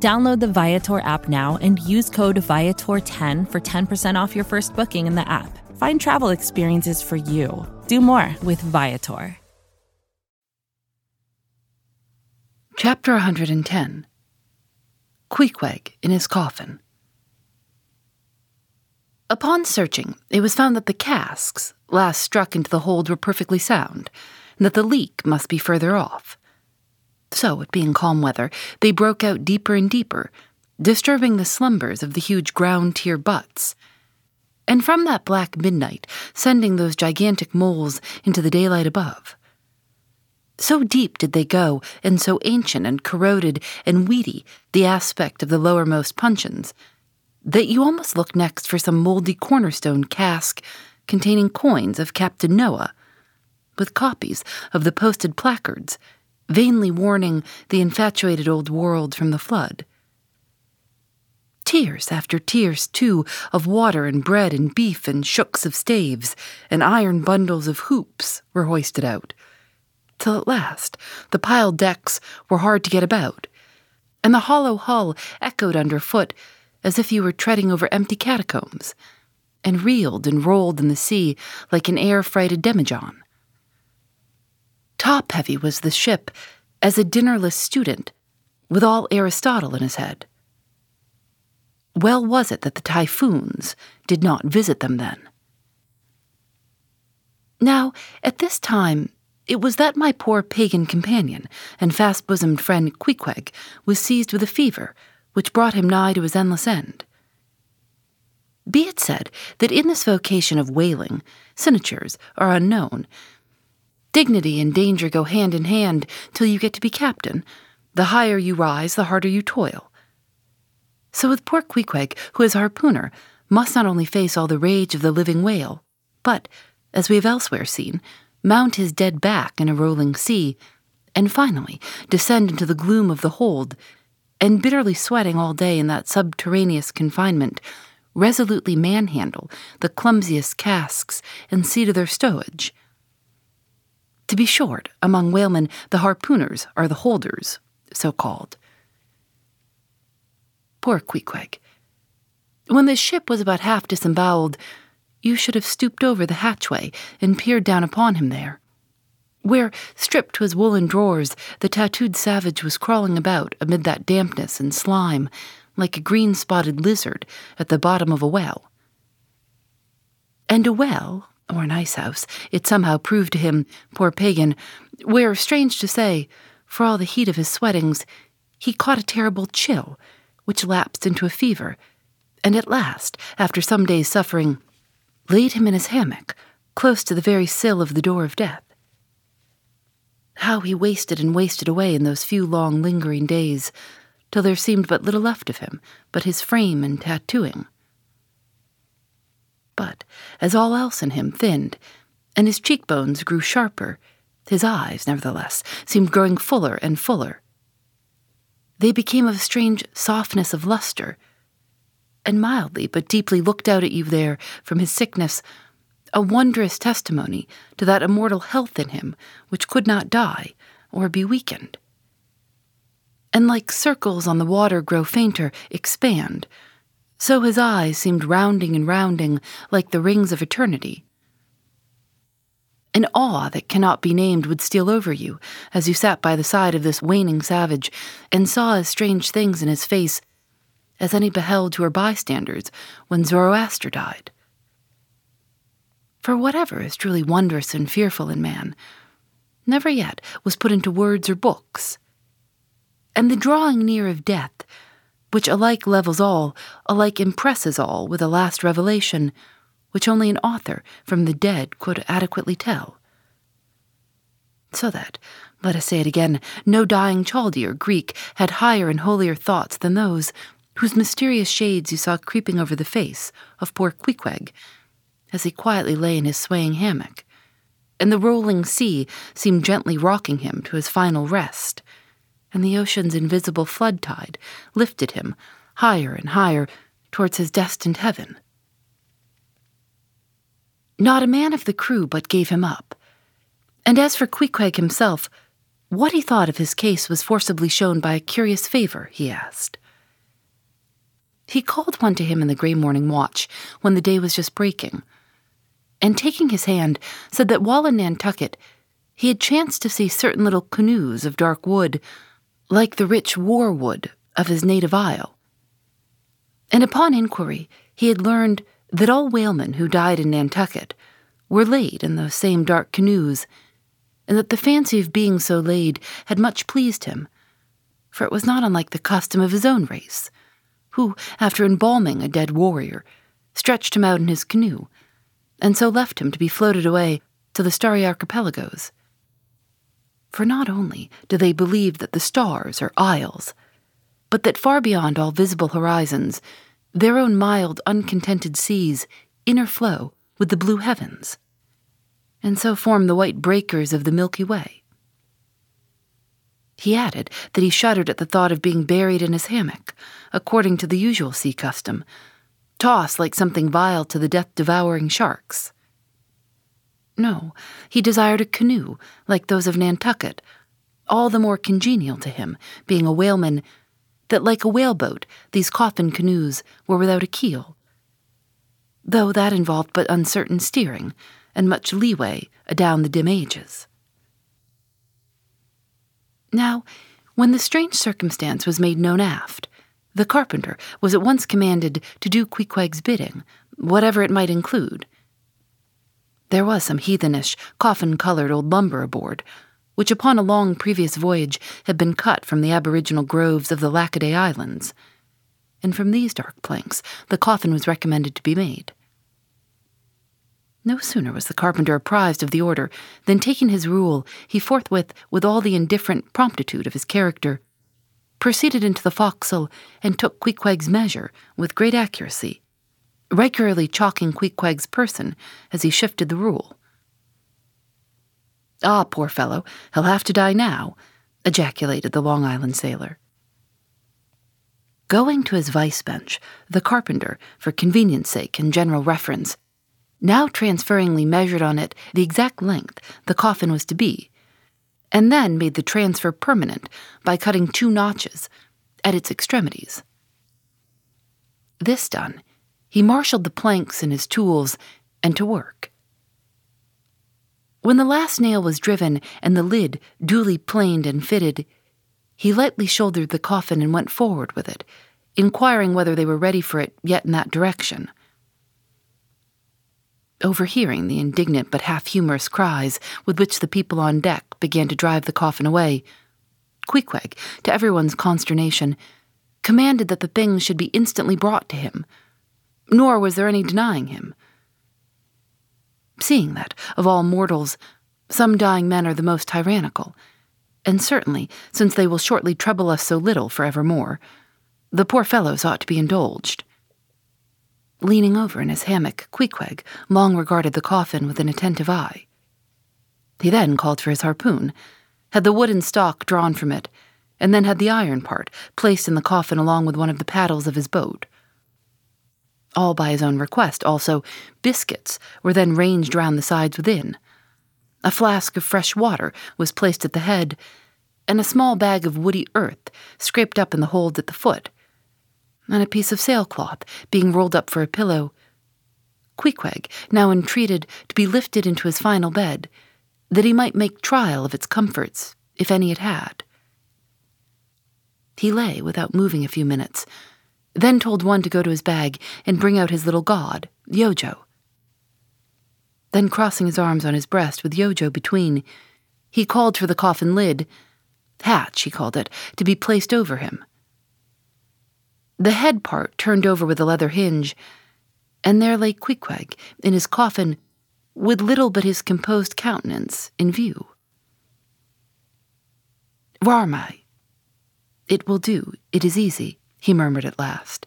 Download the Viator app now and use code Viator10 for 10% off your first booking in the app. Find travel experiences for you. Do more with Viator. Chapter 110 Queequeg in his coffin. Upon searching, it was found that the casks last struck into the hold were perfectly sound, and that the leak must be further off. So, it being calm weather, they broke out deeper and deeper, disturbing the slumbers of the huge ground tier butts. And from that black midnight, sending those gigantic moles into the daylight above. So deep did they go, and so ancient and corroded and weedy the aspect of the lowermost puncheons, that you almost look next for some mouldy cornerstone cask containing coins of Captain Noah, with copies of the posted placards vainly warning the infatuated old world from the flood. Tiers after tiers, too, of water and bread and beef and shooks of staves and iron bundles of hoops were hoisted out, till at last the piled decks were hard to get about, and the hollow hull echoed underfoot as if you were treading over empty catacombs, and reeled and rolled in the sea like an air freighted demijohn. Top heavy was the ship as a dinnerless student, with all Aristotle in his head. Well was it that the typhoons did not visit them then. Now, at this time, it was that my poor pagan companion and fast bosomed friend Queequeg was seized with a fever, which brought him nigh to his endless end. Be it said that in this vocation of whaling, signatures are unknown, Dignity and danger go hand in hand till you get to be captain. The higher you rise, the harder you toil. So with poor Queequeg, who is harpooner, must not only face all the rage of the living whale, but, as we have elsewhere seen, mount his dead back in a rolling sea, and finally descend into the gloom of the hold, and bitterly sweating all day in that subterraneous confinement, resolutely manhandle the clumsiest casks and see to their stowage. To be short, among whalemen, the harpooners are the holders, so called. Poor Queequeg. When the ship was about half disemboweled, you should have stooped over the hatchway and peered down upon him there, where, stripped to his woolen drawers, the tattooed savage was crawling about amid that dampness and slime, like a green spotted lizard at the bottom of a well. And a well, or an ice house, it somehow proved to him, poor pagan, where, strange to say, for all the heat of his sweatings, he caught a terrible chill, which lapsed into a fever, and at last, after some days' suffering, laid him in his hammock, close to the very sill of the door of death. How he wasted and wasted away in those few long lingering days, till there seemed but little left of him but his frame and tattooing. But as all else in him thinned, and his cheekbones grew sharper, his eyes, nevertheless, seemed growing fuller and fuller. They became of a strange softness of luster, and mildly but deeply looked out at you there from his sickness, a wondrous testimony to that immortal health in him which could not die or be weakened. And like circles on the water grow fainter, expand, so his eyes seemed rounding and rounding like the rings of eternity. An awe that cannot be named would steal over you as you sat by the side of this waning savage and saw as strange things in his face as any beheld who were bystanders when Zoroaster died. For whatever is truly wondrous and fearful in man never yet was put into words or books. And the drawing near of death which alike levels all, alike impresses all with a last revelation, which only an author from the dead could adequately tell. So that, let us say it again, no dying Chaldee or Greek had higher and holier thoughts than those whose mysterious shades you saw creeping over the face of poor Queequeg as he quietly lay in his swaying hammock, and the rolling sea seemed gently rocking him to his final rest, and the ocean's invisible flood tide lifted him higher and higher towards his destined heaven. Not a man of the crew but gave him up, and as for Queequeg himself, what he thought of his case was forcibly shown by a curious favor, he asked. He called one to him in the grey morning watch when the day was just breaking, and taking his hand, said that while in Nantucket, he had chanced to see certain little canoes of dark wood, like the rich war wood of his native isle. And upon inquiry, he had learned that all whalemen who died in Nantucket were laid in those same dark canoes, and that the fancy of being so laid had much pleased him, for it was not unlike the custom of his own race, who, after embalming a dead warrior, stretched him out in his canoe and so left him to be floated away to the starry archipelagos. For not only do they believe that the stars are isles, but that far beyond all visible horizons, their own mild, uncontented seas interflow with the blue heavens, and so form the white breakers of the Milky Way. He added that he shuddered at the thought of being buried in his hammock, according to the usual sea custom, tossed like something vile to the death devouring sharks. No, he desired a canoe like those of Nantucket, all the more congenial to him, being a whaleman, that like a whaleboat, these coffin canoes were without a keel. Though that involved but uncertain steering and much leeway adown the dim ages. Now, when the strange circumstance was made known aft, the carpenter was at once commanded to do Queequeg's bidding, whatever it might include. There was some heathenish, coffin colored old lumber aboard, which upon a long previous voyage had been cut from the aboriginal groves of the Lackaday Islands, and from these dark planks the coffin was recommended to be made. No sooner was the carpenter apprised of the order than, taking his rule, he forthwith, with all the indifferent promptitude of his character, proceeded into the forecastle and took Queequeg's measure with great accuracy, regularly chalking Queequeg's person as he shifted the rule. Ah, poor fellow, he'll have to die now, ejaculated the Long Island sailor. Going to his vice bench, the carpenter, for convenience sake and general reference, now transferringly measured on it the exact length the coffin was to be and then made the transfer permanent by cutting two notches at its extremities. This done, he marshaled the planks and his tools and to work. When the last nail was driven and the lid duly planed and fitted, he lightly shouldered the coffin and went forward with it, inquiring whether they were ready for it yet in that direction. Overhearing the indignant but half humorous cries with which the people on deck began to drive the coffin away, Queequeg, to everyone's consternation, commanded that the things should be instantly brought to him, nor was there any denying him. Seeing that, of all mortals, some dying men are the most tyrannical, and certainly, since they will shortly trouble us so little for evermore, the poor fellows ought to be indulged. Leaning over in his hammock, Queequeg long regarded the coffin with an attentive eye. He then called for his harpoon, had the wooden stock drawn from it, and then had the iron part placed in the coffin along with one of the paddles of his boat. All by his own request, also, biscuits were then ranged round the sides within. A flask of fresh water was placed at the head, and a small bag of woody earth scraped up in the hold at the foot and a piece of sailcloth being rolled up for a pillow. Queequeg now entreated to be lifted into his final bed, that he might make trial of its comforts, if any it had. He lay without moving a few minutes, then told one to go to his bag and bring out his little god, Yojo. Then, crossing his arms on his breast with Yojo between, he called for the coffin lid, hatch, he called it, to be placed over him. The head part turned over with a leather hinge, and there lay Queequeg in his coffin, with little but his composed countenance in view. Rarmai. It will do, it is easy, he murmured at last,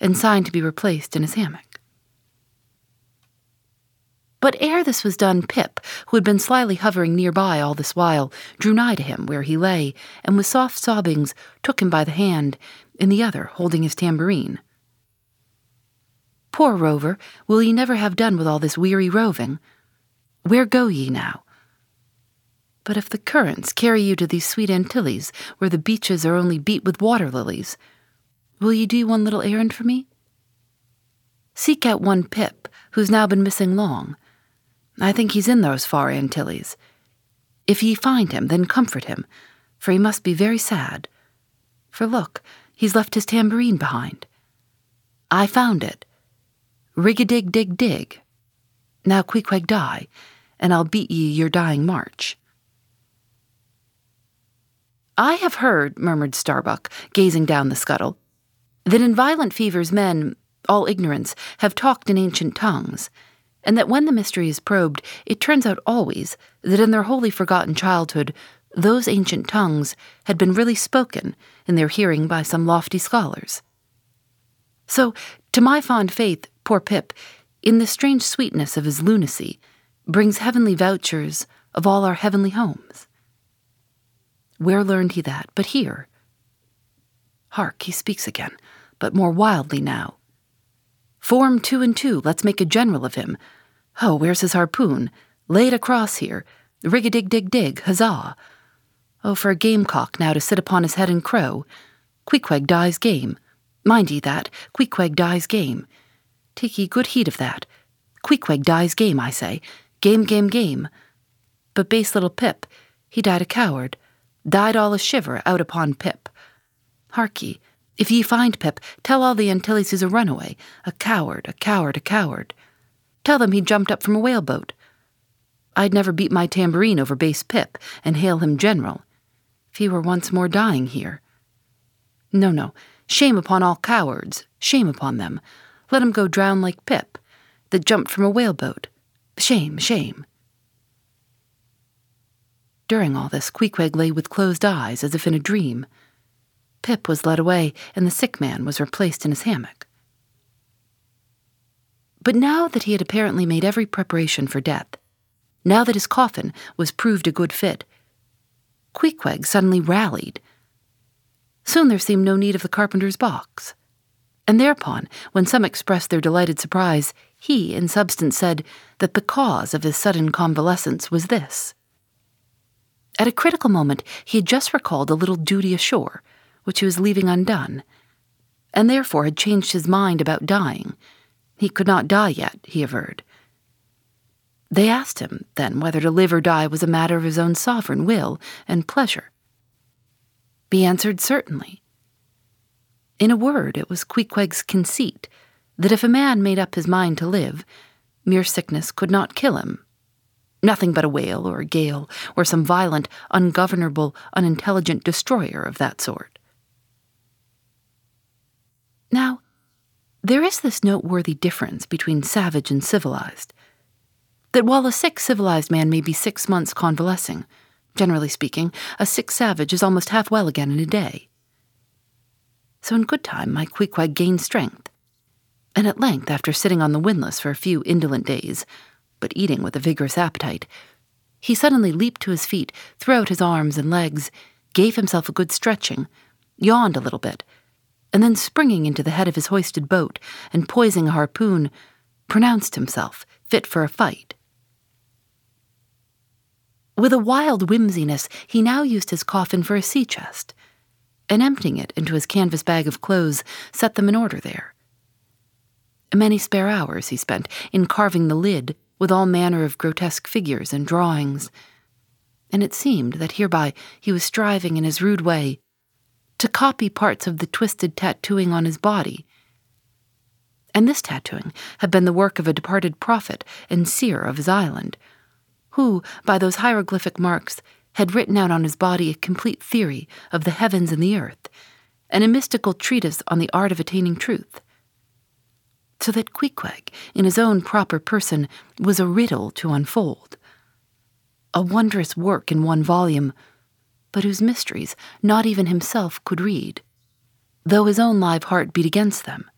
and signed to be replaced in his hammock. But ere this was done, Pip, who had been slyly hovering near by all this while, drew nigh to him where he lay, and with soft sobbings took him by the hand, in the other holding his tambourine. Poor rover, will ye never have done with all this weary roving? Where go ye now? But if the currents carry you to these sweet Antilles, where the beaches are only beat with water lilies, will ye do one little errand for me? Seek out one Pip, who's now been missing long. I think he's in those far Antilles. If ye find him, then comfort him, for he must be very sad. For look, he's left his tambourine behind. I found it. Rig a dig dig dig. Now Queequeg die, and I'll beat ye your dying march. I have heard, murmured Starbuck, gazing down the scuttle, that in violent fevers men, all ignorance, have talked in ancient tongues, and that when the mystery is probed, it turns out always that in their wholly forgotten childhood, those ancient tongues had been really spoken in their hearing by some lofty scholars. So, to my fond faith, poor Pip, in the strange sweetness of his lunacy, brings heavenly vouchers of all our heavenly homes. Where learned he that but here? Hark, he speaks again, but more wildly now. Form two and two, let's make a general of him. Oh, where's his harpoon? Lay it across here. Rig a dig dig dig, huzzah! Oh, for a gamecock now to sit upon his head and crow. Queequeg dies game. Mind ye that, Queequeg dies game. Take ye good heed of that. Queequeg dies game, I say. Game, game, game. But base little Pip, he died a coward died all a shiver out upon Pip. Hark ye, if ye find Pip, tell all the Antilles he's a runaway, a coward, a coward, a coward. Tell them he jumped up from a whaleboat. I'd never beat my tambourine over base Pip and hail him general, if he were once more dying here. No, no, shame upon all cowards, shame upon them. Let 'em go drown like Pip, that jumped from a whaleboat. Shame, shame. During all this, Queequeg lay with closed eyes as if in a dream. Pip was led away, and the sick man was replaced in his hammock. But now that he had apparently made every preparation for death, now that his coffin was proved a good fit, Queequeg suddenly rallied. Soon there seemed no need of the carpenter's box. And thereupon, when some expressed their delighted surprise, he, in substance, said that the cause of his sudden convalescence was this at a critical moment, he had just recalled a little duty ashore, which he was leaving undone, and therefore had changed his mind about dying. He could not die yet, he averred. They asked him, then, whether to live or die was a matter of his own sovereign will and pleasure. He answered certainly. In a word, it was Queequeg's conceit that if a man made up his mind to live, mere sickness could not kill him Nothing but a whale or a gale or some violent, ungovernable, unintelligent destroyer of that sort. Now, there is this noteworthy difference between savage and civilized. That while a sick civilized man may be six months convalescing, generally speaking, a sick savage is almost half well again in a day. So in good time my Queequeg gained strength, and at length, after sitting on the windlass for a few indolent days, but eating with a vigorous appetite. He suddenly leaped to his feet, threw out his arms and legs, gave himself a good stretching, yawned a little bit, and then springing into the head of his hoisted boat and poising a harpoon, pronounced himself fit for a fight. With a wild whimsiness, he now used his coffin for a sea chest, and emptying it into his canvas bag of clothes, set them in order there. Many spare hours he spent in carving the lid with all manner of grotesque figures and drawings, and it seemed that hereby he was striving in his rude way to copy parts of the twisted tattooing on his body. And this tattooing had been the work of a departed prophet and seer of his island, who, by those hieroglyphic marks, had written out on his body a complete theory of the heavens and the earth, and a mystical treatise on the art of attaining truth so that Queequeg, in his own proper person, was a riddle to unfold. A wondrous work in one volume, but whose mysteries not even himself could read. though his own live heart beat against them.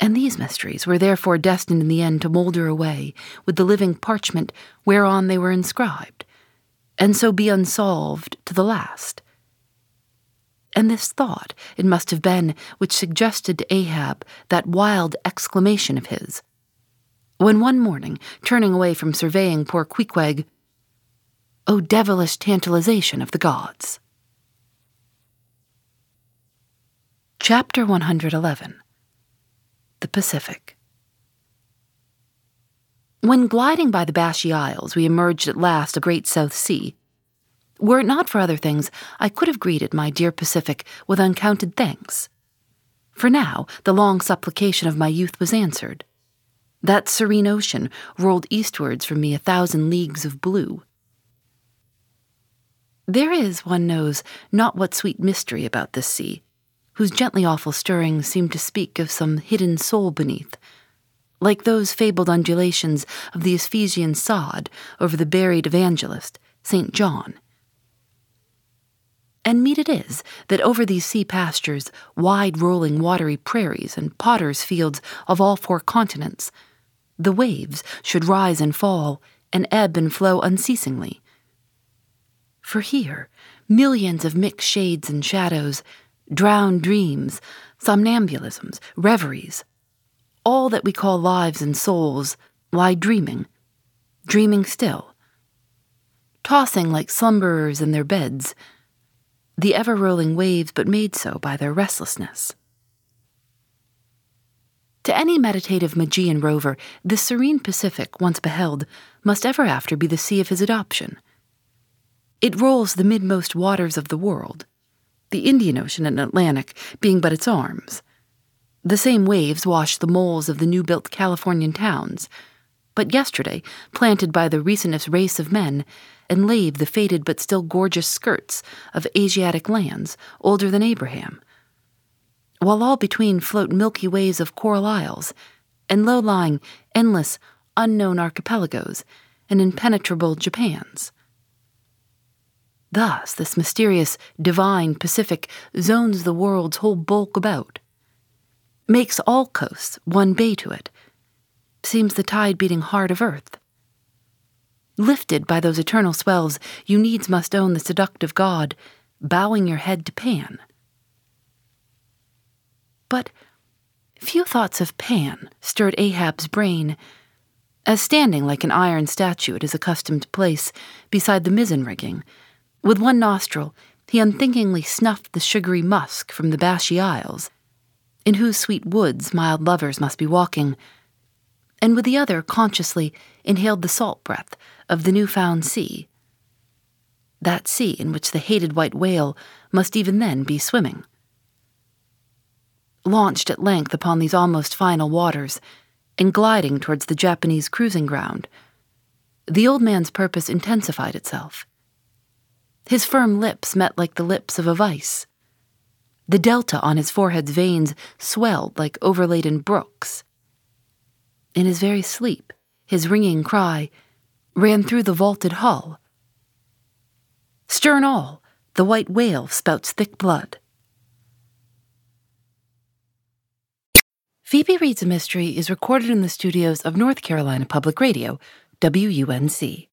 And these mysteries were therefore destined in the end to moulder away with the living parchment whereon they were inscribed, and so be unsolved to the last. And this thought it must have been which suggested to Ahab that wild exclamation of his. When one morning, turning away from surveying poor Queequeg, O devilish tantalization of the gods. Chapter 111 The Pacific. When gliding by the Bashee Isles, we emerged at last a great South Sea. Were it not for other things, I could have greeted my dear Pacific with uncounted thanks. For now, the long supplication of my youth was answered. That serene ocean rolled eastwards from me a thousand leagues of blue. There is, one knows, not what sweet mystery about this sea whose gently awful stirrings seem to speak of some hidden soul beneath, like those fabled undulations of the Ephesian sod over the buried evangelist, St. John. And meet it is that over these sea pastures, wide rolling watery prairies, and potters' fields of all four continents, the waves should rise and fall, and ebb and flow unceasingly. For here, millions of mixed shades and shadows drowned dreams, somnambulisms, reveries. All that we call lives and souls lie dreaming, dreaming still, tossing like slumberers in their beds, the ever rolling waves but made so by their restlessness. To any meditative Magian rover, this serene Pacific, once beheld, must ever after be the sea of his adoption. It rolls the midmost waters of the world, the Indian Ocean and Atlantic being but its arms. The same waves wash the moles of the new built Californian towns, but yesterday planted by the recentest race of men, and lave the faded but still gorgeous skirts of Asiatic lands older than Abraham. While all between float milky ways of coral isles, and low lying, endless, unknown archipelagos, and impenetrable Japans. Thus, this mysterious, divine Pacific zones the world's whole bulk about, makes all coasts one bay to it, seems the tide beating heart of earth. Lifted by those eternal swells, you needs must own the seductive god, bowing your head to Pan. But few thoughts of Pan stirred Ahab's brain, as standing like an iron statue at his accustomed place beside the mizzen rigging, with one nostril, he unthinkingly snuffed the sugary musk from the Bashee Isles, in whose sweet woods mild lovers must be walking, and with the other consciously inhaled the salt breath of the new-found sea. That sea in which the hated white whale must even then be swimming. Launched at length upon these almost final waters, and gliding towards the Japanese cruising ground, the old man's purpose intensified itself. His firm lips met like the lips of a vice. The delta on his forehead's veins swelled like overladen brooks. In his very sleep, his ringing cry ran through the vaulted hull. Stern all, the white whale spouts thick blood. Phoebe Reads a Mystery is recorded in the studios of North Carolina Public Radio, WUNC.